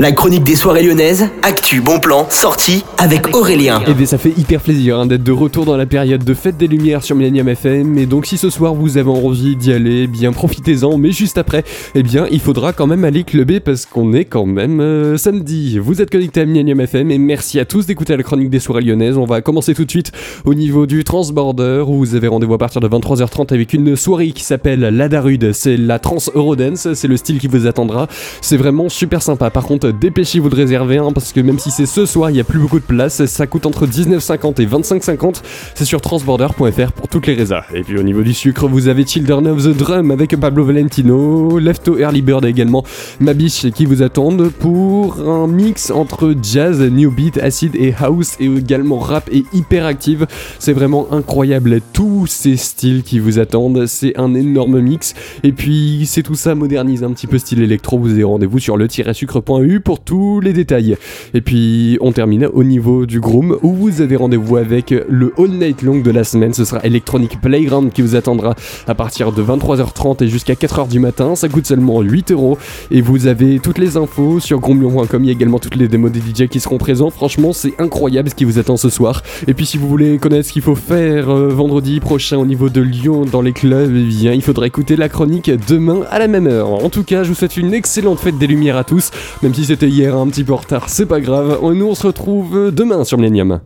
La chronique des soirées lyonnaises, actu, bon plan, sortie avec Aurélien. Et bien ça fait hyper plaisir hein, d'être de retour dans la période de fête des lumières sur Millennium FM. Et donc si ce soir vous avez envie d'y aller, eh bien profitez-en. Mais juste après, eh bien il faudra quand même aller clubber parce qu'on est quand même euh, samedi. Vous êtes connecté à Millennium FM et merci à tous d'écouter la chronique des soirées lyonnaises. On va commencer tout de suite au niveau du Transborder où vous avez rendez-vous à partir de 23h30 avec une soirée qui s'appelle La Darude. C'est la Trans Eurodance, c'est le style qui vous attendra. C'est vraiment super sympa. Par contre, dépêchez-vous de réserver un parce que même si c'est ce soir, il n'y a plus beaucoup de place. Ça coûte entre 19,50 et 25,50. C'est sur transborder.fr pour toutes les résas. Et puis au niveau du sucre, vous avez Children of the Drum avec Pablo Valentino, Lefto Early Bird également, Mabiche qui vous attendent pour un mix entre jazz, new beat, acid et house et également rap et hyper active. C'est vraiment incroyable tous ces styles qui vous attendent. C'est un énorme mix. Et puis c'est tout ça modernise un petit peu style électro. Vous avez rendez-vous sur le-sucre.eu pour tous les détails. Et puis on termine au niveau du groom où vous avez rendez-vous avec le All Night Long de la semaine. Ce sera Electronic Playground qui vous attendra à partir de 23h30 et jusqu'à 4h du matin. Ça coûte seulement 8 euros et vous avez toutes les infos sur groomlyon.com. Il y a également toutes les démos des DJ qui seront présents. Franchement, c'est incroyable ce qui vous attend ce soir. Et puis si vous voulez connaître ce qu'il faut faire euh, vendredi prochain au niveau de Lyon dans les clubs, eh bien il faudra écouter la chronique demain à la même heure. En tout cas, je vous souhaite une excellente fête des lumières à tous, même si c'était hier un petit peu en retard, c'est pas grave. Nous on se retrouve demain sur Millennium.